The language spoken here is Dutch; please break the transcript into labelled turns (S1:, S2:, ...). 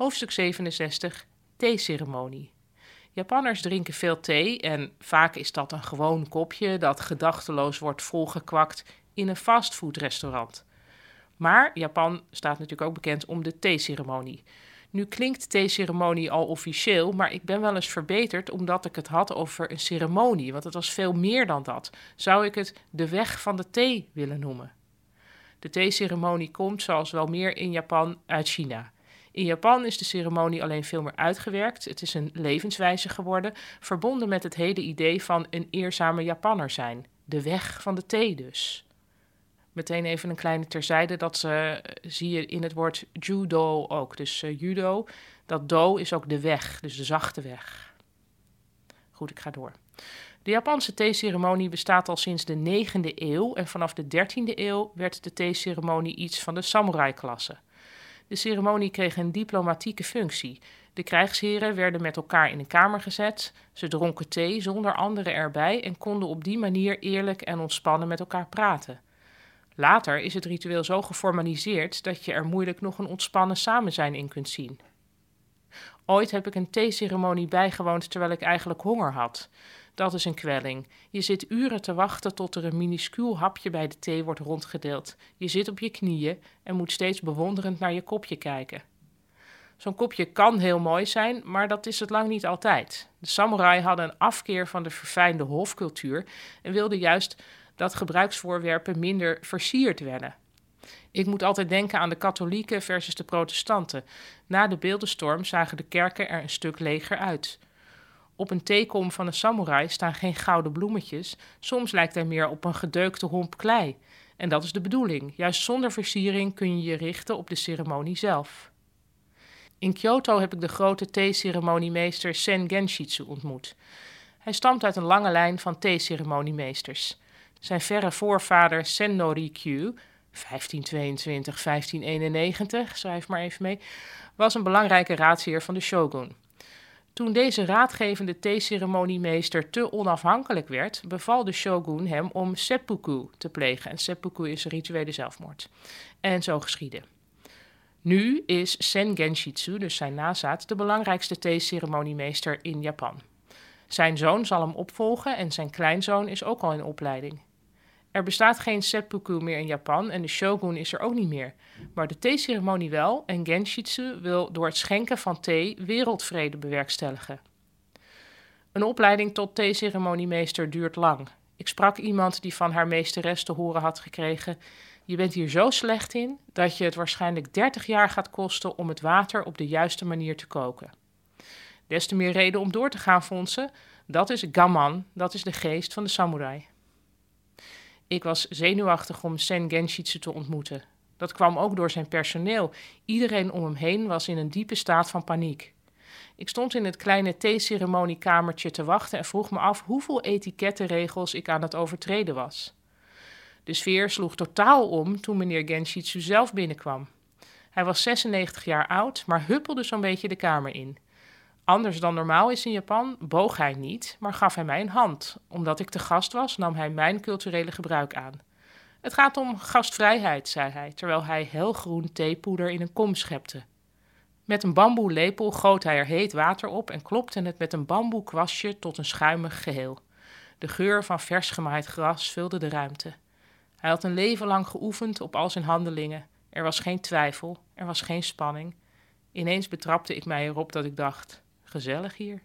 S1: Hoofdstuk 67 Theeceremonie. Japanners drinken veel thee en vaak is dat een gewoon kopje dat gedachteloos wordt volgekwakt in een fastfoodrestaurant. Maar Japan staat natuurlijk ook bekend om de theeceremonie. Nu klinkt theeceremonie al officieel, maar ik ben wel eens verbeterd omdat ik het had over een ceremonie, want het was veel meer dan dat. Zou ik het de weg van de thee willen noemen? De theeceremonie komt, zoals wel meer in Japan, uit China. In Japan is de ceremonie alleen veel meer uitgewerkt. Het is een levenswijze geworden, verbonden met het hele idee van een eerzame Japanner zijn. De weg van de thee dus. Meteen even een kleine terzijde, dat ze, zie je in het woord judo ook. Dus uh, judo, dat do is ook de weg, dus de zachte weg. Goed, ik ga door. De Japanse theeceremonie bestaat al sinds de 9e eeuw en vanaf de 13e eeuw werd de theeceremonie iets van de samurai-klasse. De ceremonie kreeg een diplomatieke functie. De krijgsheren werden met elkaar in een kamer gezet, ze dronken thee zonder anderen erbij en konden op die manier eerlijk en ontspannen met elkaar praten. Later is het ritueel zo geformaliseerd dat je er moeilijk nog een ontspannen samenzijn in kunt zien. Ooit heb ik een theeceremonie bijgewoond terwijl ik eigenlijk honger had. Dat is een kwelling. Je zit uren te wachten tot er een minuscuul hapje bij de thee wordt rondgedeeld. Je zit op je knieën en moet steeds bewonderend naar je kopje kijken. Zo'n kopje kan heel mooi zijn, maar dat is het lang niet altijd. De samurai hadden een afkeer van de verfijnde hofcultuur en wilden juist dat gebruiksvoorwerpen minder versierd werden. Ik moet altijd denken aan de katholieken versus de protestanten. Na de beeldenstorm zagen de kerken er een stuk leger uit. Op een theekom van een samurai staan geen gouden bloemetjes. Soms lijkt hij meer op een gedeukte homp klei. En dat is de bedoeling. Juist zonder versiering kun je je richten op de ceremonie zelf. In Kyoto heb ik de grote theeceremoniemeester Sen Genshitsu ontmoet. Hij stamt uit een lange lijn van theeceremoniemeesters. Zijn verre voorvader Sen Rikyu, 1522, 1591, schrijf maar even mee, was een belangrijke raadsheer van de shogun. Toen deze raadgevende theeceremoniemeester te onafhankelijk werd, beval de shogun hem om seppuku te plegen. En seppuku is rituele zelfmoord. En zo geschiedde. Nu is Sen Genshitsu, dus zijn nazaat, de belangrijkste theeceremoniemeester in Japan. Zijn zoon zal hem opvolgen en zijn kleinzoon is ook al in opleiding. Er bestaat geen seppuku meer in Japan en de shogun is er ook niet meer. Maar de theeceremonie wel en Genshitsu wil door het schenken van thee wereldvrede bewerkstelligen. Een opleiding tot theeceremoniemeester duurt lang. Ik sprak iemand die van haar meesteres te horen had gekregen: Je bent hier zo slecht in dat je het waarschijnlijk 30 jaar gaat kosten om het water op de juiste manier te koken. Des te meer reden om door te gaan, vond ze. Dat is gaman, dat is de geest van de samurai. Ik was zenuwachtig om Sen Genshitsu te ontmoeten. Dat kwam ook door zijn personeel. Iedereen om hem heen was in een diepe staat van paniek. Ik stond in het kleine theeceremoniekamertje te wachten en vroeg me af hoeveel etikettenregels ik aan het overtreden was. De sfeer sloeg totaal om toen meneer Genshitsu zelf binnenkwam. Hij was 96 jaar oud, maar huppelde zo'n beetje de kamer in. Anders dan normaal is in Japan, boog hij niet, maar gaf hij mij een hand. Omdat ik te gast was, nam hij mijn culturele gebruik aan. Het gaat om gastvrijheid, zei hij, terwijl hij helgroen theepoeder in een kom schepte. Met een bamboelepel goot hij er heet water op en klopte het met een bamboekwastje tot een schuimig geheel. De geur van vers gemaaid gras vulde de ruimte. Hij had een leven lang geoefend op al zijn handelingen. Er was geen twijfel, er was geen spanning. Ineens betrapte ik mij erop dat ik dacht: gezellig hier.